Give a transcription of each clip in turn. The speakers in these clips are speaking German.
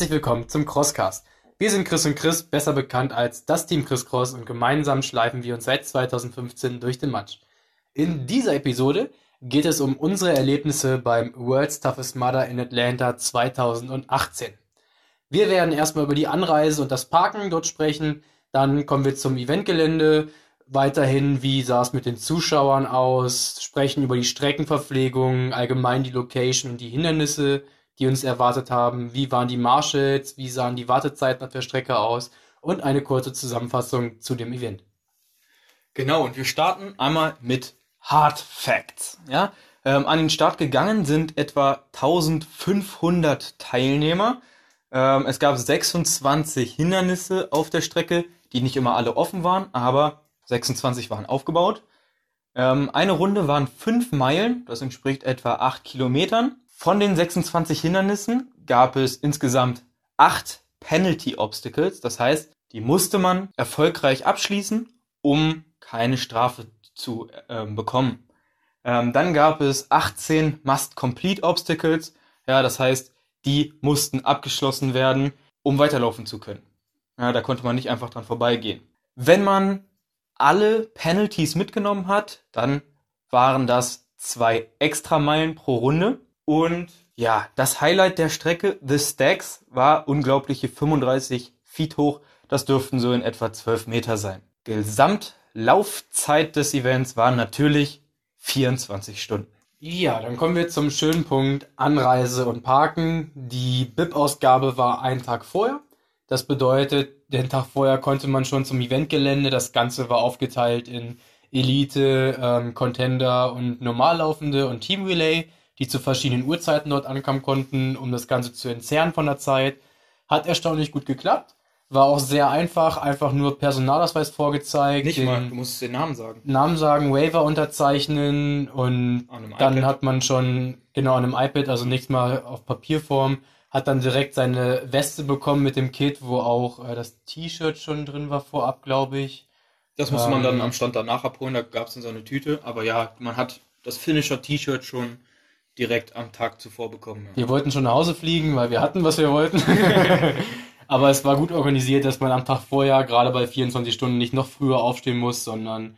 Herzlich willkommen zum Crosscast. Wir sind Chris und Chris, besser bekannt als das Team Chris Cross und gemeinsam schleifen wir uns seit 2015 durch den Matsch. In dieser Episode geht es um unsere Erlebnisse beim World's Toughest Mudder in Atlanta 2018. Wir werden erstmal über die Anreise und das Parken dort sprechen, dann kommen wir zum Eventgelände, weiterhin, wie sah es mit den Zuschauern aus, sprechen über die Streckenverpflegung, allgemein die Location und die Hindernisse, die uns erwartet haben, wie waren die Marshals, wie sahen die Wartezeiten auf der Strecke aus und eine kurze Zusammenfassung zu dem Event. Genau, und wir starten einmal mit Hard Facts. Ja? Ähm, an den Start gegangen sind etwa 1500 Teilnehmer. Ähm, es gab 26 Hindernisse auf der Strecke, die nicht immer alle offen waren, aber 26 waren aufgebaut. Ähm, eine Runde waren 5 Meilen, das entspricht etwa 8 Kilometern. Von den 26 Hindernissen gab es insgesamt 8 Penalty Obstacles, das heißt, die musste man erfolgreich abschließen, um keine Strafe zu ähm, bekommen. Ähm, dann gab es 18 Must-Complete Obstacles. Ja, das heißt, die mussten abgeschlossen werden, um weiterlaufen zu können. Ja, da konnte man nicht einfach dran vorbeigehen. Wenn man alle Penalties mitgenommen hat, dann waren das zwei Extrameilen pro Runde. Und ja, das Highlight der Strecke, The Stacks, war unglaubliche 35 Feet hoch. Das dürften so in etwa 12 Meter sein. Gesamt Laufzeit des Events war natürlich 24 Stunden. Ja, dann kommen wir zum schönen Punkt Anreise und Parken. Die BIP-Ausgabe war einen Tag vorher. Das bedeutet, den Tag vorher konnte man schon zum Eventgelände. Das Ganze war aufgeteilt in Elite, ähm, Contender und Normallaufende und Team Relay, die zu verschiedenen Uhrzeiten dort ankommen konnten, um das Ganze zu entzerren von der Zeit. Hat erstaunlich gut geklappt. War auch sehr einfach, einfach nur Personalausweis vorgezeigt. Nicht mal, du musst den Namen sagen. Namen sagen, Waiver unterzeichnen und dann iPad. hat man schon, genau, an einem iPad, also nichts mal auf Papierform, hat dann direkt seine Weste bekommen mit dem Kit, wo auch äh, das T-Shirt schon drin war vorab, glaube ich. Das musste ähm, man dann ähm, am Stand danach abholen, da gab es dann so eine Tüte, aber ja, man hat das Finisher-T-Shirt schon direkt am Tag zuvor bekommen. Ja. Wir wollten schon nach Hause fliegen, weil wir hatten, was wir wollten. Aber es war gut organisiert, dass man am Tag vorher, gerade bei 24 Stunden, nicht noch früher aufstehen muss, sondern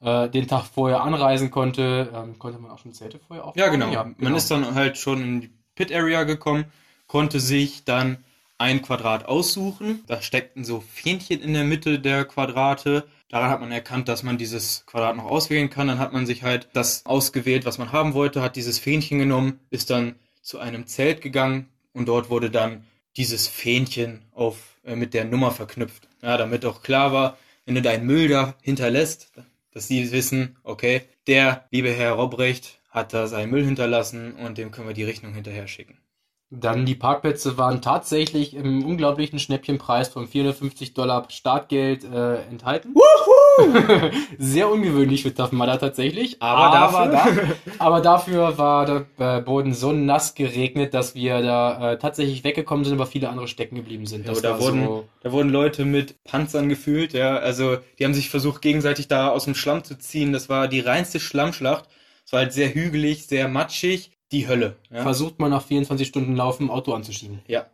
äh, den Tag vorher anreisen konnte. Ähm, konnte man auch schon Zelte vorher aufstehen? Ja, genau. ja, genau. Man ist dann halt schon in die Pit Area gekommen, konnte sich dann ein Quadrat aussuchen. Da steckten so Fähnchen in der Mitte der Quadrate. Daran hat man erkannt, dass man dieses Quadrat noch auswählen kann. Dann hat man sich halt das ausgewählt, was man haben wollte, hat dieses Fähnchen genommen, ist dann zu einem Zelt gegangen und dort wurde dann dieses Fähnchen auf, äh, mit der Nummer verknüpft. Ja, damit auch klar war, wenn du deinen Müll da hinterlässt, dass sie wissen, okay, der liebe Herr Robrecht hat da seinen Müll hinterlassen und dem können wir die Rechnung hinterher schicken. Dann die Parkplätze waren tatsächlich im unglaublichen Schnäppchenpreis von 450 Dollar Startgeld äh, enthalten. Wuhu! Sehr ungewöhnlich für Mudder tatsächlich. Aber, aber, dafür, da, aber dafür war der äh, Boden so nass geregnet, dass wir da äh, tatsächlich weggekommen sind, aber viele andere stecken geblieben sind. Ja, da, wurden, so da wurden Leute mit Panzern gefühlt, ja. Also die haben sich versucht, gegenseitig da aus dem Schlamm zu ziehen. Das war die reinste Schlammschlacht. Es war halt sehr hügelig, sehr matschig die Hölle. Ja? Versucht man nach 24 Stunden Laufen ein Auto anzuschieben. Ja,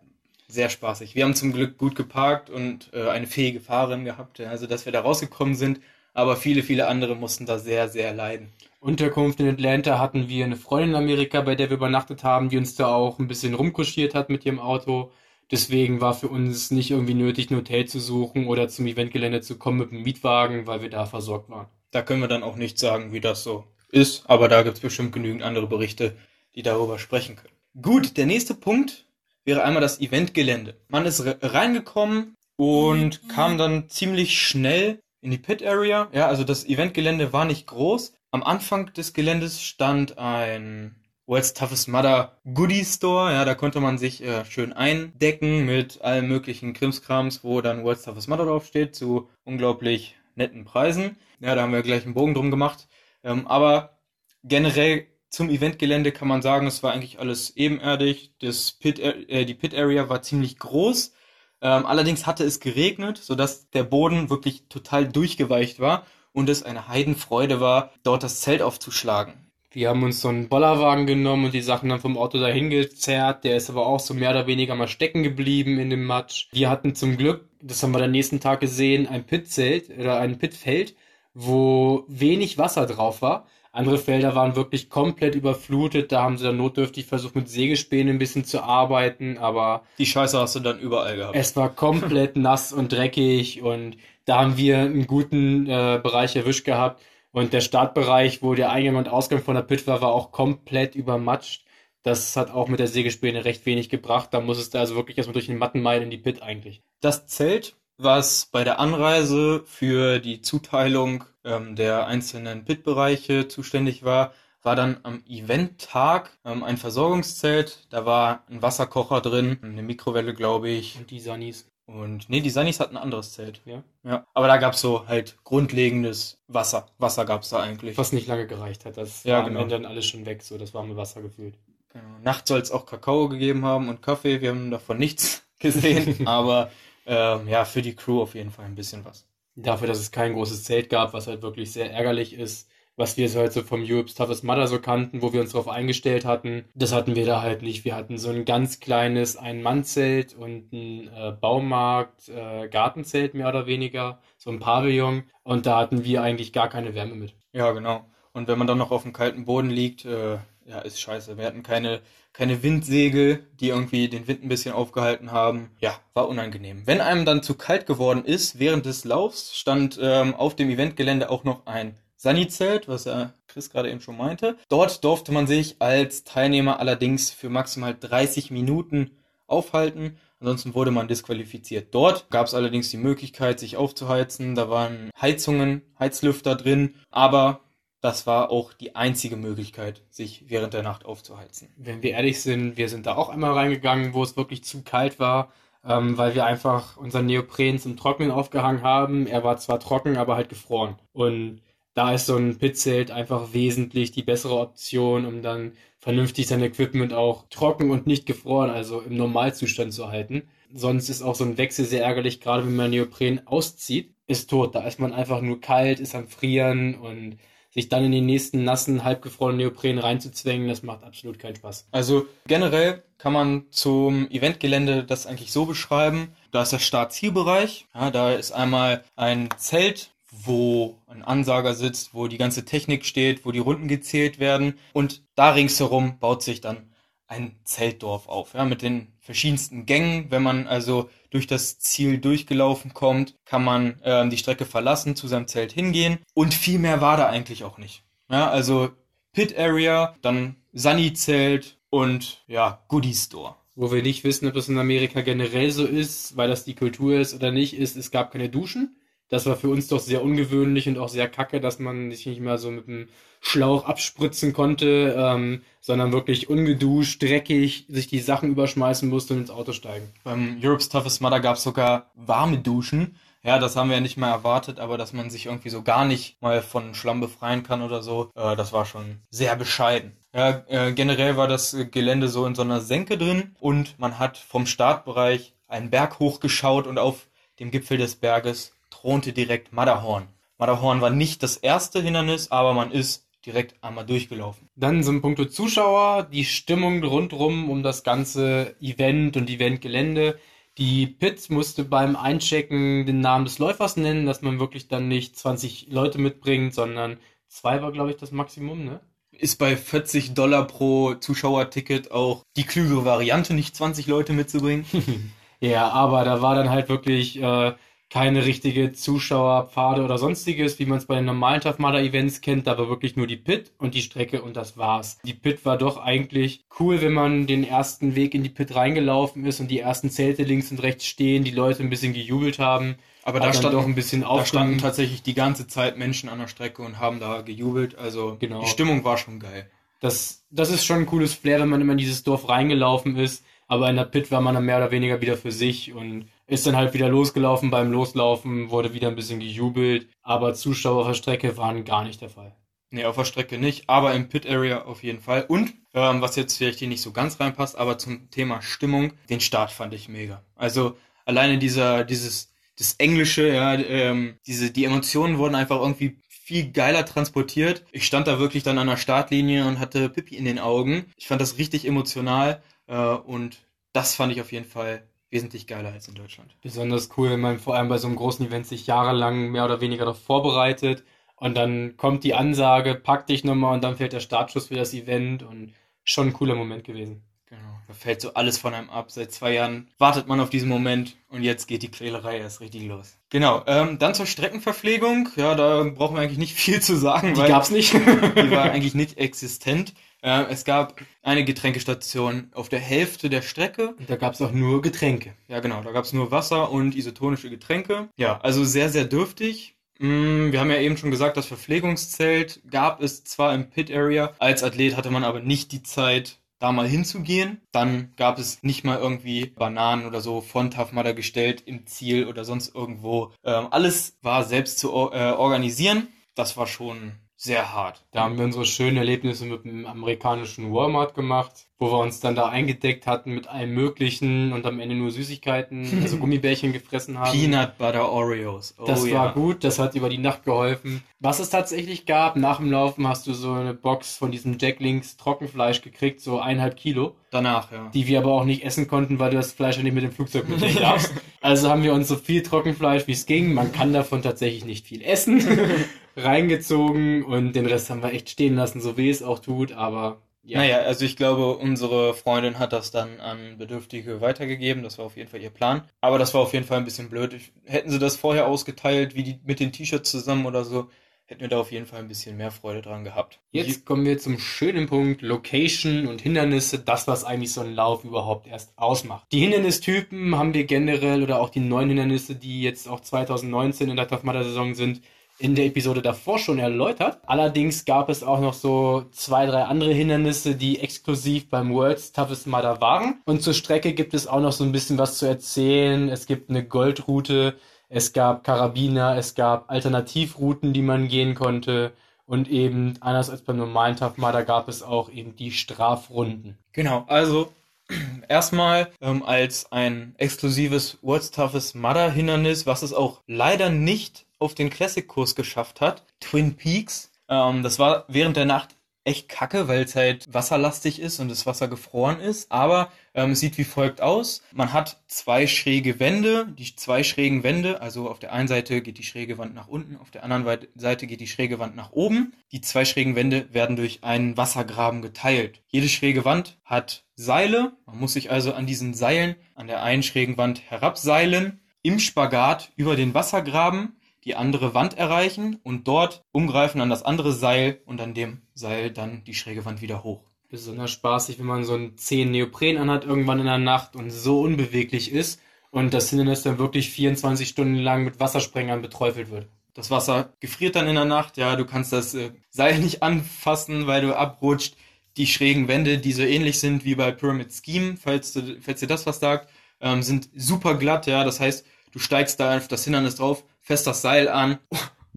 sehr spaßig. Wir haben zum Glück gut geparkt und äh, eine fähige Fahrerin gehabt, also dass wir da rausgekommen sind. Aber viele, viele andere mussten da sehr, sehr leiden. Unterkunft in Atlanta hatten wir eine Freundin in Amerika, bei der wir übernachtet haben, die uns da auch ein bisschen rumkuschiert hat mit ihrem Auto. Deswegen war für uns nicht irgendwie nötig, ein Hotel zu suchen oder zum Eventgelände zu kommen mit einem Mietwagen, weil wir da versorgt waren. Da können wir dann auch nicht sagen, wie das so ist, aber da gibt es bestimmt genügend andere Berichte, die darüber sprechen können. Gut, der nächste Punkt wäre einmal das Eventgelände. Man ist reingekommen und kam dann ziemlich schnell in die Pit Area. Ja, also das Eventgelände war nicht groß. Am Anfang des Geländes stand ein World's Toughest Mudder Goodie Store. Ja, da konnte man sich äh, schön eindecken mit allen möglichen Krimskrams, wo dann World's Toughest Mudder draufsteht, zu unglaublich netten Preisen. Ja, da haben wir gleich einen Bogen drum gemacht. Ähm, aber generell zum Eventgelände kann man sagen, es war eigentlich alles ebenerdig. Das Pit, äh, die Pit Area war ziemlich groß. Ähm, allerdings hatte es geregnet, sodass der Boden wirklich total durchgeweicht war und es eine Heidenfreude war, dort das Zelt aufzuschlagen. Die haben uns so einen Bollerwagen genommen und die Sachen dann vom Auto dahin gezerrt. Der ist aber auch so mehr oder weniger mal stecken geblieben in dem Matsch. Wir hatten zum Glück, das haben wir den nächsten Tag gesehen, ein Pitzelt oder ein Pitfeld, wo wenig Wasser drauf war. Andere Felder waren wirklich komplett überflutet. Da haben sie dann notdürftig versucht, mit Sägespänen ein bisschen zu arbeiten, aber. Die Scheiße hast du dann überall gehabt. Es war komplett nass und dreckig und da haben wir einen guten äh, Bereich erwischt gehabt. Und der Startbereich, wo der Eingang und Ausgang von der Pit war, war auch komplett übermatscht. Das hat auch mit der Sägespäne recht wenig gebracht. Da muss es da also wirklich erstmal durch den Mattenmeil in die Pit eigentlich. Das Zelt, was bei der Anreise für die Zuteilung ähm, der einzelnen Pit-Bereiche zuständig war, war dann am Eventtag ähm, ein Versorgungszelt. Da war ein Wasserkocher drin, eine Mikrowelle, glaube ich. Und die Sunnies. Und nee, die Sunnies hatten ein anderes Zelt. Ja. Ja. Aber da gab's so halt grundlegendes Wasser. Wasser gab's da eigentlich. Was nicht lange gereicht hat. Das Ja, war genau. am Ende dann alles schon weg, so das warme Wasser gefühlt. Genau. Nachts soll es auch Kakao gegeben haben und Kaffee. Wir haben davon nichts gesehen. aber ähm, ja, für die Crew auf jeden Fall ein bisschen was. Dafür, dass es kein großes Zelt gab, was halt wirklich sehr ärgerlich ist, was wir so halt so vom Europe's Toughest Mudder so kannten, wo wir uns darauf eingestellt hatten, das hatten wir da halt nicht. Wir hatten so ein ganz kleines Ein-Mann-Zelt und ein äh, Baumarkt, äh, Gartenzelt mehr oder weniger, so ein Pavillon und da hatten wir eigentlich gar keine Wärme mit. Ja, genau. Und wenn man dann noch auf dem kalten Boden liegt, äh, ja, ist scheiße. Wir hatten keine, keine Windsegel, die irgendwie den Wind ein bisschen aufgehalten haben. Ja, war unangenehm. Wenn einem dann zu kalt geworden ist, während des Laufs stand ähm, auf dem Eventgelände auch noch ein Sunny-Zelt, was ja Chris gerade eben schon meinte. Dort durfte man sich als Teilnehmer allerdings für maximal 30 Minuten aufhalten. Ansonsten wurde man disqualifiziert. Dort gab es allerdings die Möglichkeit, sich aufzuheizen. Da waren Heizungen, Heizlüfter drin, aber das war auch die einzige Möglichkeit, sich während der Nacht aufzuheizen. Wenn wir ehrlich sind, wir sind da auch einmal reingegangen, wo es wirklich zu kalt war, ähm, weil wir einfach unseren Neopren zum Trocknen aufgehangen haben. Er war zwar trocken, aber halt gefroren. Und da ist so ein Pitzelt einfach wesentlich die bessere Option, um dann vernünftig sein Equipment auch trocken und nicht gefroren, also im Normalzustand zu halten. Sonst ist auch so ein Wechsel sehr ärgerlich, gerade wenn man Neopren auszieht, ist tot. Da ist man einfach nur kalt, ist am Frieren und sich dann in den nächsten nassen, halbgefrorenen Neopren reinzuzwängen, das macht absolut keinen Spaß. Also generell kann man zum Eventgelände das eigentlich so beschreiben. Da ist der Start-Zielbereich. Ja, da ist einmal ein Zelt, wo ein Ansager sitzt, wo die ganze Technik steht, wo die Runden gezählt werden. Und da ringsherum baut sich dann ein Zeltdorf auf, ja, mit den verschiedensten Gängen. Wenn man also durch das Ziel durchgelaufen kommt, kann man ähm, die Strecke verlassen, zu seinem Zelt hingehen. Und viel mehr war da eigentlich auch nicht. Ja, also Pit Area, dann Sunny-Zelt und ja, Goodie Store. Wo wir nicht wissen, ob das in Amerika generell so ist, weil das die Kultur ist oder nicht, ist, es gab keine Duschen. Das war für uns doch sehr ungewöhnlich und auch sehr kacke, dass man sich nicht mehr so mit dem Schlauch abspritzen konnte, ähm, sondern wirklich ungeduscht, dreckig, sich die Sachen überschmeißen musste und ins Auto steigen. Beim Europe's Toughest Mudder gab es sogar warme Duschen. Ja, das haben wir ja nicht mal erwartet, aber dass man sich irgendwie so gar nicht mal von Schlamm befreien kann oder so, äh, das war schon sehr bescheiden. Ja, äh, generell war das Gelände so in so einer Senke drin und man hat vom Startbereich einen Berg hochgeschaut und auf dem Gipfel des Berges thronte direkt Matterhorn. Matterhorn war nicht das erste Hindernis, aber man ist direkt einmal durchgelaufen. Dann so ein Punkt Zuschauer, die Stimmung rundrum um das ganze Event und Eventgelände. Die Pit musste beim Einchecken den Namen des Läufers nennen, dass man wirklich dann nicht 20 Leute mitbringt, sondern zwei war, glaube ich, das Maximum, ne? Ist bei 40 Dollar pro Zuschauerticket auch die klügere Variante, nicht 20 Leute mitzubringen? Ja, aber da war dann halt wirklich äh, keine richtige Zuschauerpfade oder sonstiges, wie man es bei den normalen Tough Mudder Events kennt. Da war wirklich nur die Pit und die Strecke und das war's. Die Pit war doch eigentlich cool, wenn man den ersten Weg in die Pit reingelaufen ist und die ersten Zelte links und rechts stehen, die Leute ein bisschen gejubelt haben. Aber da dann stand doch ein bisschen Da standen tatsächlich die ganze Zeit Menschen an der Strecke und haben da gejubelt. Also Genau. die Stimmung war schon geil. Das, das ist schon ein cooles Flair, wenn man immer in dieses Dorf reingelaufen ist. Aber in der Pit war man dann mehr oder weniger wieder für sich und ist dann halt wieder losgelaufen. Beim Loslaufen wurde wieder ein bisschen gejubelt. Aber Zuschauer auf der Strecke waren gar nicht der Fall. Nee, auf der Strecke nicht, aber im Pit Area auf jeden Fall. Und, ähm, was jetzt vielleicht hier nicht so ganz reinpasst, aber zum Thema Stimmung, den Start fand ich mega. Also alleine dieser, dieses, das Englische, ja, ähm, diese, die Emotionen wurden einfach irgendwie viel geiler transportiert. Ich stand da wirklich dann an der Startlinie und hatte Pippi in den Augen. Ich fand das richtig emotional äh, und das fand ich auf jeden Fall wesentlich geiler als in Deutschland. Besonders cool, wenn man vor allem bei so einem großen Event sich jahrelang mehr oder weniger darauf vorbereitet und dann kommt die Ansage, pack dich nochmal und dann fällt der Startschuss für das Event und schon ein cooler Moment gewesen. Genau, da fällt so alles von einem ab. Seit zwei Jahren wartet man auf diesen Moment und jetzt geht die Quälerei erst richtig los. Genau, ähm, dann zur Streckenverpflegung. Ja, da brauchen wir eigentlich nicht viel zu sagen. Die gab's nicht. die war eigentlich nicht existent. Äh, es gab eine Getränkestation auf der Hälfte der Strecke. Und da gab's auch nur Getränke. Ja, genau, da gab's nur Wasser und isotonische Getränke. Ja, also sehr, sehr dürftig. Mm, Wir haben ja eben schon gesagt, das Verpflegungszelt gab es zwar im Pit Area, als Athlet hatte man aber nicht die Zeit, da mal hinzugehen. Dann gab es nicht mal irgendwie Bananen oder so von Mudder gestellt im Ziel oder sonst irgendwo. Ähm, alles war selbst zu or äh, organisieren. Das war schon sehr hart. Da haben wir unsere schönen Erlebnisse mit dem amerikanischen Walmart gemacht, wo wir uns dann da eingedeckt hatten mit allem Möglichen und am Ende nur Süßigkeiten, also Gummibärchen gefressen haben. Peanut Butter Oreos. Oh, Das ja. war gut, das hat über die Nacht geholfen. Was es tatsächlich gab, nach dem Laufen hast du so eine Box von diesem Jack Links Trockenfleisch gekriegt, so eineinhalb Kilo, Danach, ja. die wir aber auch nicht essen konnten, weil du das Fleisch ja nicht mit dem Flugzeug mitnehmen darfst. Also haben wir uns so viel Trockenfleisch, wie es ging, man kann davon tatsächlich nicht viel essen, reingezogen und den Rest haben wir echt stehen lassen, so wie es auch tut, aber ja. Naja, also ich glaube, unsere Freundin hat das dann an Bedürftige weitergegeben. Das war auf jeden Fall ihr Plan. Aber das war auf jeden Fall ein bisschen blöd. Ich, hätten sie das vorher ausgeteilt, wie die mit den T-Shirts zusammen oder so, hätten wir da auf jeden Fall ein bisschen mehr Freude dran gehabt. Jetzt kommen wir zum schönen Punkt Location und Hindernisse, das was eigentlich so ein Lauf überhaupt erst ausmacht. Die Hindernistypen haben wir generell oder auch die neuen Hindernisse, die jetzt auch 2019 in der Mudder Saison sind, in der Episode davor schon erläutert. Allerdings gab es auch noch so zwei, drei andere Hindernisse, die exklusiv beim World's Toughest Mudder waren. Und zur Strecke gibt es auch noch so ein bisschen was zu erzählen. Es gibt eine Goldroute, es gab Karabiner, es gab Alternativrouten, die man gehen konnte. Und eben, anders als beim normalen Tough Mudder, gab es auch eben die Strafrunden. Genau, also erstmal ähm, als ein exklusives World's Toughest Mudder Hindernis, was es auch leider nicht auf den Classic-Kurs geschafft hat, Twin Peaks. Ähm, das war während der Nacht echt kacke, weil es halt wasserlastig ist und das Wasser gefroren ist. Aber ähm, es sieht wie folgt aus. Man hat zwei schräge Wände. Die zwei schrägen Wände, also auf der einen Seite geht die schräge Wand nach unten, auf der anderen Seite geht die schräge Wand nach oben. Die zwei schrägen Wände werden durch einen Wassergraben geteilt. Jede schräge Wand hat Seile. Man muss sich also an diesen Seilen an der einen schrägen Wand herabseilen, im Spagat über den Wassergraben die andere Wand erreichen und dort umgreifen an das andere Seil und an dem Seil dann die schräge Wand wieder hoch. Besonders spaßig, wenn man so einen 10 Neopren anhat irgendwann in der Nacht und so unbeweglich ist und das Hindernis dann wirklich 24 Stunden lang mit Wassersprengern beträufelt wird. Das Wasser gefriert dann in der Nacht, ja, du kannst das äh, Seil nicht anfassen, weil du abrutscht. Die schrägen Wände, die so ähnlich sind wie bei Pyramid Scheme, falls, du, falls dir das was sagt, ähm, sind super glatt, ja, das heißt, du steigst da auf das Hindernis drauf, fässt das Seil an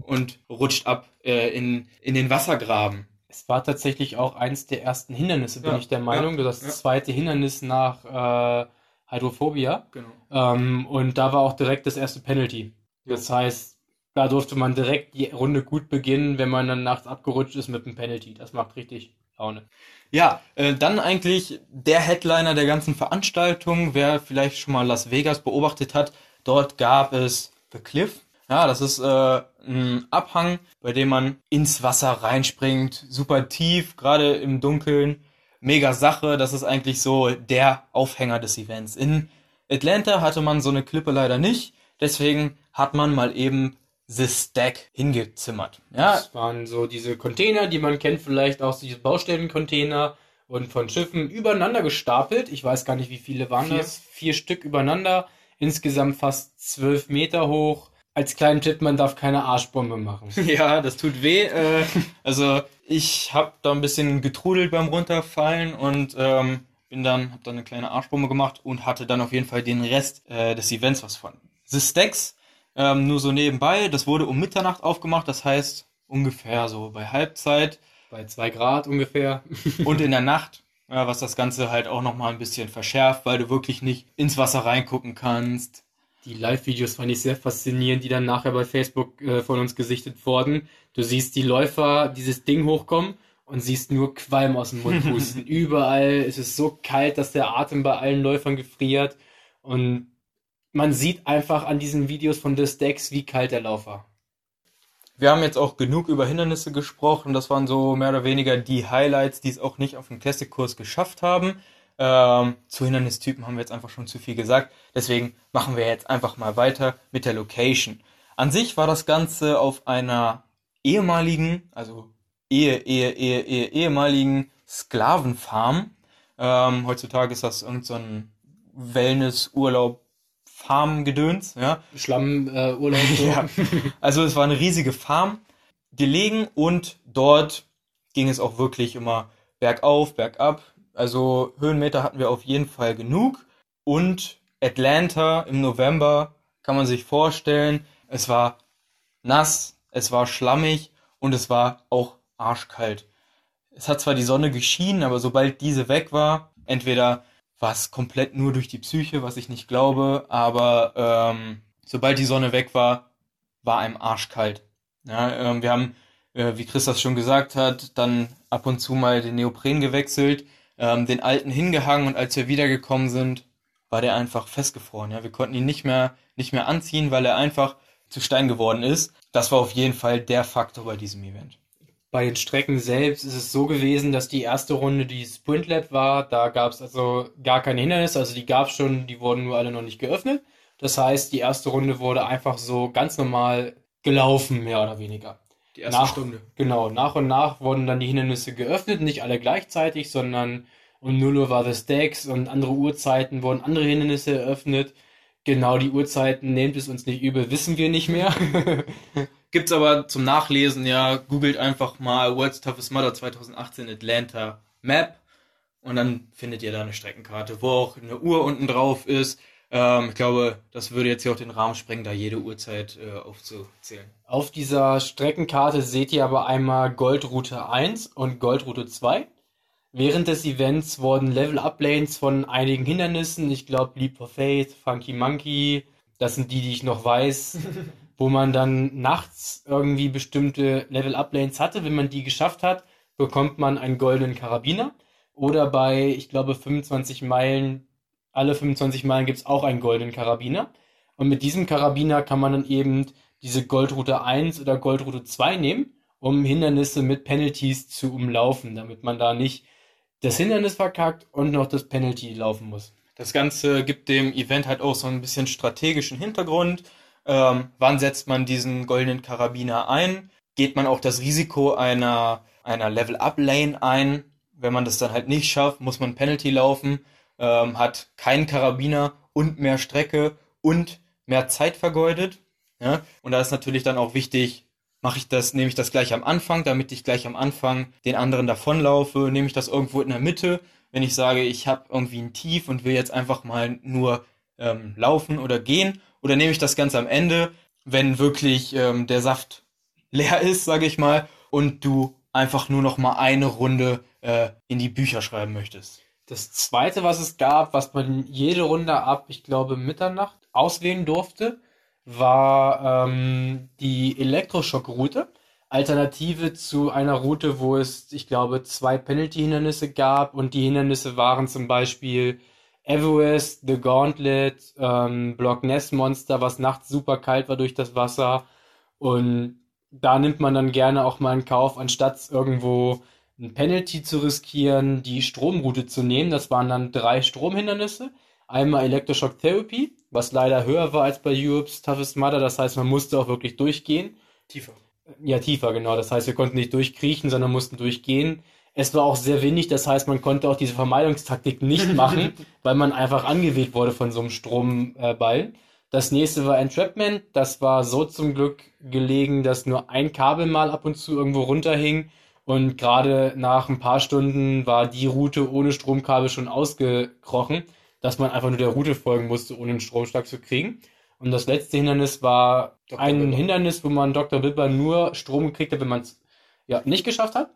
und rutscht ab äh, in, in den Wassergraben. Es war tatsächlich auch eins der ersten Hindernisse, bin Ja, ich der Meinung. ja, das ja. zweite Hindernis nach äh, Hydrophobia. Genau. Ähm, und da war auch direkt das erste Penalty. Das heißt, da durfte man direkt die Runde gut beginnen, wenn man dann nachts abgerutscht ist mit einem Penalty. Das macht richtig Laune. Ja, äh, dann eigentlich der Headliner der ganzen Veranstaltung, wer vielleicht schon mal Las Vegas beobachtet hat, dort gab es The Cliff. Ja, das ist äh, ein Abhang, bei dem man ins Wasser reinspringt, super tief, gerade im Dunkeln. Mega Sache, das ist eigentlich so der Aufhänger des Events. In Atlanta hatte man so eine Klippe leider nicht, deswegen hat man mal eben The Stack hingezimmert. Ja, Das waren so diese Container, die man kennt, vielleicht auch diese Baustellencontainer und von Schiffen übereinander gestapelt. Ich weiß gar nicht, wie viele waren Vier. das. Vier Stück übereinander. Insgesamt fast zwölf Meter hoch. Als kleinen Tipp, man darf keine Arschbombe machen. Ja, das tut weh. Äh, also ich habe da ein bisschen getrudelt beim Runterfallen und ähm, bin dann, habe dann eine kleine Arschbombe gemacht und hatte dann auf jeden Fall den Rest äh, des Events was von. The Stacks, ähm, nur so nebenbei, das wurde um Mitternacht aufgemacht, das heißt ungefähr so bei Halbzeit Bei zwei Grad ungefähr. und in der Nacht, ja, was das Ganze halt auch nochmal ein bisschen verschärft, weil du wirklich nicht ins Wasser reingucken kannst. Die Live-Videos fand ich sehr faszinierend, die dann nachher bei Facebook äh, von uns gesichtet wurden. Du siehst die Läufer dieses Ding hochkommen und siehst nur Qualm aus dem Mund pusten. Überall ist es so kalt, dass der Atem bei allen Läufern gefriert. Und man sieht einfach an diesen Videos von The Stacks, wie kalt der Lauf war. Wir haben jetzt auch genug über Hindernisse gesprochen. Das waren so mehr oder weniger die Highlights, die es auch nicht auf dem Classic-Kurs geschafft haben. Ähm, zu Hindernistypen haben wir jetzt einfach schon zu viel gesagt. Deswegen machen wir jetzt einfach mal weiter mit der Location. An sich war das Ganze auf einer ehemaligen, also Ehe, Ehe, Ehe, Ehe, ehemaligen Sklavenfarm. Ähm, heutzutage ist das irgendein so Wellness-Urlaub Farmgedöns, ja. Schlammurlaub. Äh, ja. Also es war eine riesige Farm gelegen und dort ging es auch wirklich immer bergauf, bergab. Also Höhenmeter hatten wir auf jeden Fall genug. Und Atlanta im November kann man sich vorstellen, es war nass, es war schlammig und es war auch arschkalt. Es hat zwar die Sonne geschienen, aber sobald diese weg war, entweder war es komplett nur durch die Psyche, was ich nicht glaube, aber ähm, sobald die Sonne weg war, war einem arschkalt. Ja, ähm, wir haben, äh, wie Chris das schon gesagt hat, dann ab und zu mal den Neopren gewechselt, ähm, den alten hingehangen und als wir wiedergekommen sind, war der einfach festgefroren. Ja, wir konnten ihn nicht mehr, nicht mehr anziehen, weil er einfach zu Stein geworden ist. Das war auf jeden Fall der Faktor bei diesem Event. Bei den Strecken selbst ist es so gewesen, dass die erste Runde die Sprint Lab war. Da gab es also gar keine Hindernisse. Also die gab es schon, die wurden nur alle noch nicht geöffnet. Das heißt, die erste Runde wurde einfach so ganz normal gelaufen, mehr oder weniger. Die erste nach, Stunde. Genau, nach und nach wurden dann die Hindernisse geöffnet. Nicht alle gleichzeitig, sondern um 0 Uhr war das Stacks und andere Uhrzeiten wurden andere Hindernisse eröffnet. Genau die Uhrzeiten, nehmt es uns nicht übel, wissen wir nicht mehr. Gibt's aber zum Nachlesen, ja, googelt einfach mal World's Toughest Mudder 2018 Atlanta Map und dann findet ihr da eine Streckenkarte, wo auch eine Uhr unten drauf ist. Ähm, ich glaube, das würde jetzt hier auch den Rahmen sprengen, da jede Uhrzeit äh, aufzuzählen. Auf dieser Streckenkarte seht ihr aber einmal Goldroute 1 und Goldroute 2. Während des Events wurden Level-Up-Lanes von einigen Hindernissen, ich glaube Leap of Faith, Funky Monkey, das sind die, die ich noch weiß, wo man dann nachts irgendwie bestimmte Level-Up-Lanes hatte. Wenn man die geschafft hat, bekommt man einen goldenen Karabiner. Oder bei, ich glaube, 25 Meilen, alle 25 Meilen gibt es auch einen goldenen Karabiner. Und mit diesem Karabiner kann man dann eben diese Goldroute 1 oder Goldroute 2 nehmen, um Hindernisse mit Penalties zu umlaufen, damit man da nicht das Hindernis verkackt und noch das Penalty laufen muss. Das Ganze gibt dem Event halt auch so ein bisschen strategischen Hintergrund. Ähm, wann setzt man diesen goldenen Karabiner ein? Geht man auch das Risiko einer, einer Level-Up-Lane ein? Wenn man das dann halt nicht schafft, muss man Penalty laufen, ähm, hat keinen Karabiner und mehr Strecke und mehr Zeit vergeudet. Ja? Und da ist natürlich dann auch wichtig, mache ich das, nehme ich das gleich am Anfang, damit ich gleich am Anfang den anderen davonlaufe, nehme ich das irgendwo in der Mitte, wenn ich sage, ich habe irgendwie ein Tief und will jetzt einfach mal nur ähm, laufen oder gehen oder nehme ich das ganz am Ende, wenn wirklich ähm, der Saft leer ist, sage ich mal, und du einfach nur noch mal eine Runde äh, in die Bücher schreiben möchtest. Das zweite, was es gab, was man jede Runde ab, ich glaube, Mitternacht auswählen durfte, war ähm, die Elektroschock-Route. Alternative zu einer Route, wo es, ich glaube, zwei Penalty-Hindernisse gab und die Hindernisse waren zum Beispiel Everest, The Gauntlet, ähm, Block Ness Monster, was nachts super kalt war durch das Wasser. Und da nimmt man dann gerne auch mal in Kauf, anstatt irgendwo ein Penalty zu riskieren, die Stromroute zu nehmen. Das waren dann drei Stromhindernisse. Einmal Electroshock Therapy, was leider höher war als bei Europe's Toughest Mudder. Das heißt, man musste auch wirklich durchgehen. Tiefer. Ja, tiefer, genau. Das heißt, wir konnten nicht durchkriechen, sondern mussten durchgehen. Es war auch sehr windig, das heißt, man konnte auch diese Vermeidungstaktik nicht machen, weil man einfach angeweht wurde von so einem Stromball. Das nächste war Entrapment. Das war so zum Glück gelegen, dass nur ein Kabel mal ab und zu irgendwo runterhing. Und gerade nach ein paar Stunden war die Route ohne Stromkabel schon ausgekrochen, dass man einfach nur der Route folgen musste, ohne einen Stromschlag zu kriegen. Und das letzte Hindernis war Dr. ein Bibber. Hindernis, wo man Dr. Bibber nur Strom gekriegt hat, wenn man es ja, nicht geschafft hat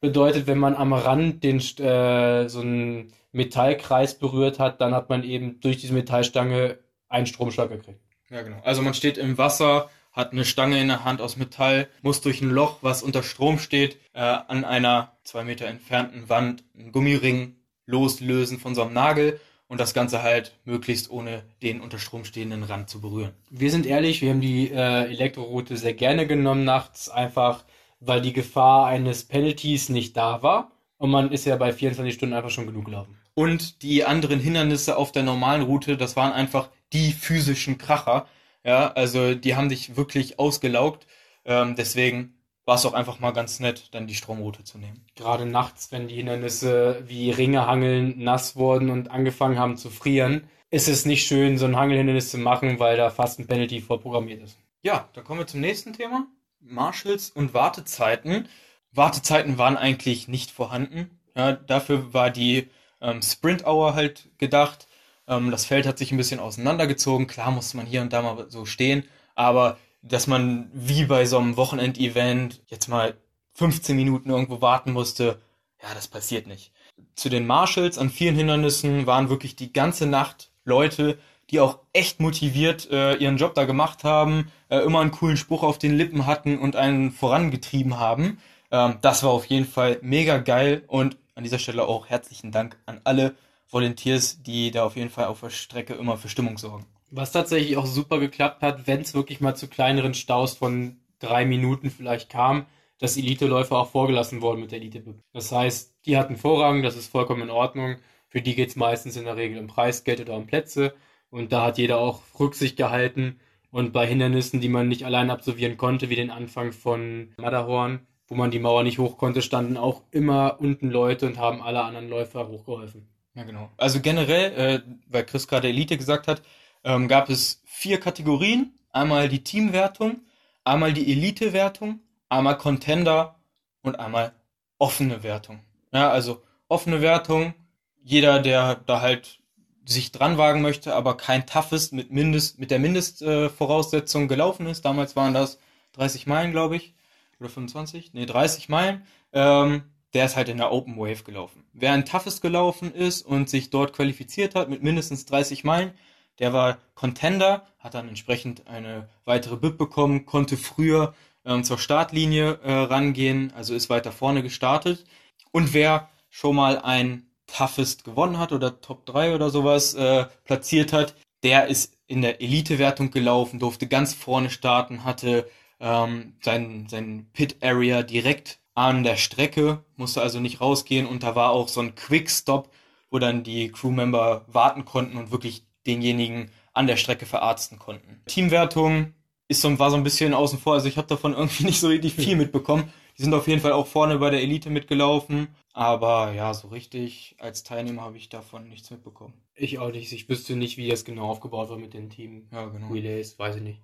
bedeutet, wenn man am Rand den, äh, so einen Metallkreis berührt hat, dann hat man eben durch diese Metallstange einen Stromschlag gekriegt. Ja, genau. Also man steht im Wasser, hat eine Stange in der Hand aus Metall, muss durch ein Loch, was unter Strom steht, äh, an einer zwei Meter entfernten Wand einen Gummiring loslösen von so einem Nagel und das Ganze halt möglichst ohne den unter Strom stehenden Rand zu berühren. Wir sind ehrlich, wir haben die äh, Elektroroute sehr gerne genommen nachts, einfach weil die Gefahr eines Penalties nicht da war. Und man ist ja bei 24 Stunden einfach schon genug gelaufen. Und die anderen Hindernisse auf der normalen Route, das waren einfach die physischen Kracher. Ja, also die haben dich wirklich ausgelaugt. Ähm, deswegen war es auch einfach mal ganz nett, dann die Stromroute zu nehmen. Gerade nachts, wenn die Hindernisse wie Ringe hangeln nass wurden und angefangen haben zu frieren, ist es nicht schön, so ein Hangelhindernis zu machen, weil da fast ein Penalty vorprogrammiert ist. Ja, dann kommen wir zum nächsten Thema. Marshalls und Wartezeiten. Wartezeiten waren eigentlich nicht vorhanden. Ja, dafür war die ähm, Sprint Hour halt gedacht. Ähm, das Feld hat sich ein bisschen auseinandergezogen. Klar musste man hier und da mal so stehen, aber dass man wie bei so einem Wochenendevent jetzt mal 15 Minuten irgendwo warten musste, ja, das passiert nicht. Zu den Marshalls an vielen Hindernissen waren wirklich die ganze Nacht Leute, die auch echt motiviert äh, ihren Job da gemacht haben, äh, immer einen coolen Spruch auf den Lippen hatten und einen vorangetrieben haben. Ähm, das war auf jeden Fall mega geil und an dieser Stelle auch herzlichen Dank an alle Volunteers, die da auf jeden Fall auf der Strecke immer für Stimmung sorgen. Was tatsächlich auch super geklappt hat, wenn es wirklich mal zu kleineren Staus von drei Minuten vielleicht kam, dass Elite-Läufer auch vorgelassen wurden mit der elite -Bib. Das heißt, die hatten Vorrang, das ist vollkommen in Ordnung. Für die geht es meistens in der Regel um Preisgeld oder um Plätze. Und da hat jeder auch Rücksicht gehalten. Und bei Hindernissen, die man nicht allein absolvieren konnte, wie den Anfang von Matterhorn, wo man die Mauer nicht hoch konnte, standen auch immer unten Leute und haben alle anderen Läufer hochgeholfen. Ja, genau. Also generell, äh, weil Chris gerade Elite gesagt hat, ähm, gab es vier Kategorien. Einmal die Teamwertung, einmal die Elite-Wertung, einmal Contender und einmal offene Wertung. Ja, also offene Wertung, jeder, der da halt sich dran wagen möchte, aber kein Toughest mit Mindest, mit der Mindestvoraussetzung äh, gelaufen ist. Damals waren das 30 Meilen, glaube ich. Oder 25? Nee, 30 Meilen. Ähm, der ist halt in der Open Wave gelaufen. Wer ein Toughest gelaufen ist und sich dort qualifiziert hat mit mindestens 30 Meilen, der war Contender, hat dann entsprechend eine weitere Bib bekommen, konnte früher ähm, zur Startlinie äh, rangehen, also ist weiter vorne gestartet. Und wer schon mal ein Toughest gewonnen hat oder Top 3 oder sowas äh, platziert hat, der ist in der Elite-Wertung gelaufen, durfte ganz vorne starten, hatte ähm, sein, sein Pit-Area direkt an der Strecke, musste also nicht rausgehen und da war auch so ein Quick-Stop, wo dann die Crewmember warten konnten und wirklich denjenigen an der Strecke verarzten konnten. Teamwertung ist so, war so ein bisschen außen vor, also ich habe davon irgendwie nicht so richtig viel mitbekommen. Die sind auf jeden Fall auch vorne bei der Elite mitgelaufen, aber ja, so richtig als Teilnehmer habe ich davon nichts mitbekommen. Ich auch nicht. Ich wüsste nicht, wie das genau aufgebaut war mit den Team ja, genau. Relays, weiß ich nicht.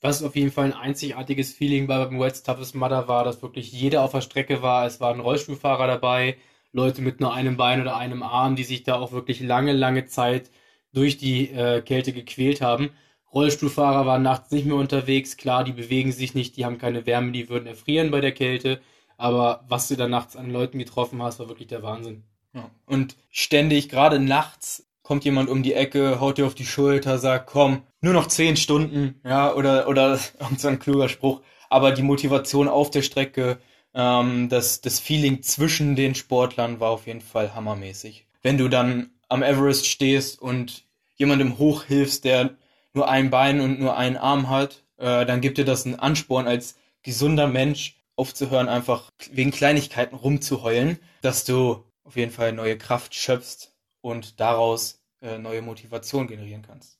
Was auf jeden Fall ein einzigartiges Feeling war beim World's Toughest Mudder war, dass wirklich jeder auf der Strecke war. Es waren Rollstuhlfahrer dabei, Leute mit nur einem Bein oder einem Arm, die sich da auch wirklich lange, lange Zeit durch die äh, Kälte gequält haben. Rollstuhlfahrer waren nachts nicht mehr unterwegs. Klar, die bewegen sich nicht, die haben keine Wärme, die würden erfrieren bei der Kälte. Aber was du da nachts an Leuten getroffen hast, war wirklich der Wahnsinn. Ja. Und ständig, gerade nachts, kommt jemand um die Ecke, haut dir auf die Schulter, sagt, komm, nur noch zehn Stunden, ja, oder, oder so ein kluger Spruch. Aber die Motivation auf der Strecke, ähm, das, das Feeling zwischen den Sportlern war auf jeden Fall hammermäßig. Wenn du dann am Everest stehst und jemandem hochhilfst, der nur ein Bein und nur einen Arm hat, äh, dann gibt dir das einen Ansporn als gesunder Mensch aufzuhören, einfach wegen Kleinigkeiten rumzuheulen, dass du auf jeden Fall neue Kraft schöpfst und daraus äh, neue Motivation generieren kannst.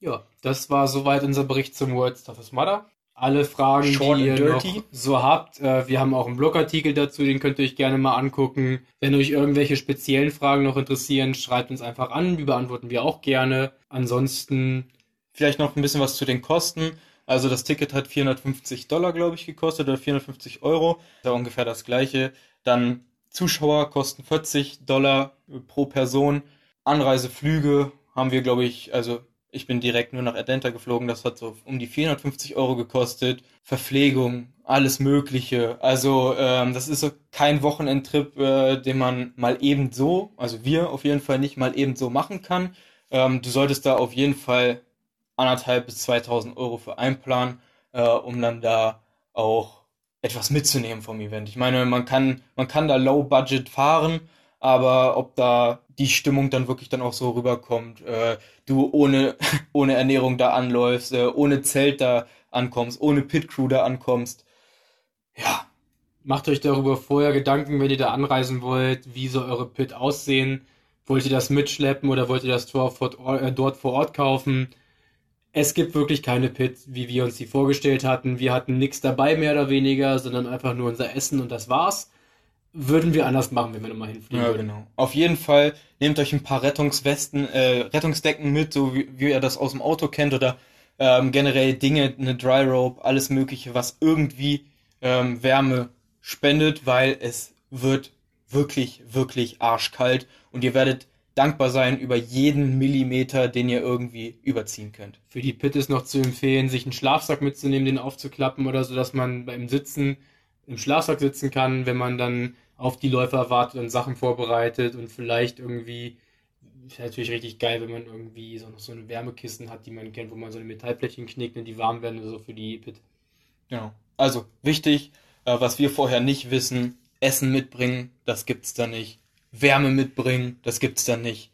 Ja, das war soweit unser Bericht zum World Toughest Mother alle Fragen, Short die ihr noch so habt. Äh, wir haben auch einen Blogartikel dazu, den könnt ihr euch gerne mal angucken. Wenn euch irgendwelche speziellen Fragen noch interessieren, schreibt uns einfach an, die beantworten wir auch gerne. Ansonsten vielleicht noch ein bisschen was zu den Kosten. Also das Ticket hat 450 Dollar, glaube ich, gekostet oder 450 Euro. Ist ungefähr das gleiche. Dann Zuschauer kosten 40 Dollar pro Person. Anreiseflüge haben wir, glaube ich, also ich bin direkt nur nach Atlanta geflogen, das hat so um die 450 Euro gekostet. Verpflegung, alles Mögliche. Also ähm, das ist so kein Wochenendtrip, äh, den man mal eben so, also wir auf jeden Fall nicht mal eben so machen kann. Ähm, du solltest da auf jeden Fall anderthalb bis 2000 Euro für einplanen, äh, um dann da auch etwas mitzunehmen vom Event. Ich meine, man kann, man kann da Low Budget fahren, aber ob da die Stimmung dann wirklich dann auch so rüberkommt, äh, du ohne, ohne Ernährung da anläufst, äh, ohne Zelt da ankommst, ohne Pit Crew da ankommst, ja. Macht euch darüber vorher Gedanken, wenn ihr da anreisen wollt, wie soll eure Pit aussehen? Wollt ihr das mitschleppen oder wollt ihr das äh, dort vor Ort kaufen? Es gibt wirklich keine Pit, wie wir uns die vorgestellt hatten. Wir hatten nichts dabei, mehr oder weniger, sondern einfach nur unser Essen und das war's. Würden wir anders machen, wenn wir nochmal hinfliegen Ja, würden. genau. Auf jeden Fall nehmt euch ein paar Rettungswesten, äh, Rettungsdecken mit, so wie, wie ihr das aus dem Auto kennt oder ähm, generell Dinge, eine Dry Rope, alles Mögliche, was irgendwie ähm, Wärme spendet, weil es wird wirklich, wirklich arschkalt und ihr werdet dankbar sein über jeden Millimeter, den ihr irgendwie überziehen könnt. Für die Pit ist noch zu empfehlen, sich einen Schlafsack mitzunehmen, den aufzuklappen oder so, dass man beim Sitzen im Schlafsack sitzen kann, wenn man dann auf die Läufer wartet und Sachen vorbereitet und vielleicht irgendwie ist natürlich richtig geil, wenn man irgendwie so noch so eine Wärmekissen hat, die man kennt, wo man so eine Metallplättchen knickt und die warm werden oder so für die Pit. Genau. Also wichtig, äh, was wir vorher nicht wissen, Essen mitbringen, das gibt's da nicht. Wärme mitbringen, das gibt's da nicht.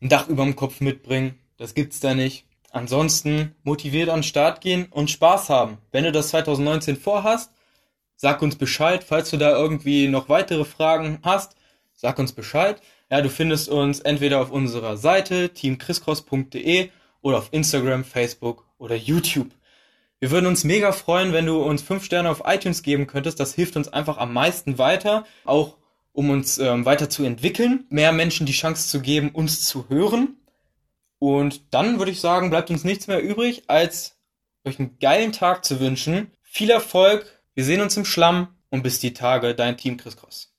Ein Dach überm Kopf mitbringen, das gibt's da nicht. Ansonsten motiviert an den Start gehen und Spaß haben. Wenn du das 2019 vorhast, sag uns Bescheid. Falls du da irgendwie noch weitere Fragen hast, sag uns Bescheid. Ja, du findest uns entweder auf unserer Seite teamchriscross.de oder auf Instagram, Facebook oder YouTube. Wir würden uns mega freuen, wenn du uns fünf Sterne auf iTunes geben könntest. Das hilft uns einfach am meisten weiter, auch um uns ähm, weiter mehr Menschen die Chance zu geben, uns zu hören. Und dann würde ich sagen, bleibt uns nichts mehr übrig, als euch einen geilen Tag zu wünschen. Viel Erfolg, wir sehen uns im Schlamm und bis die Tage, dein Team Chris Cross.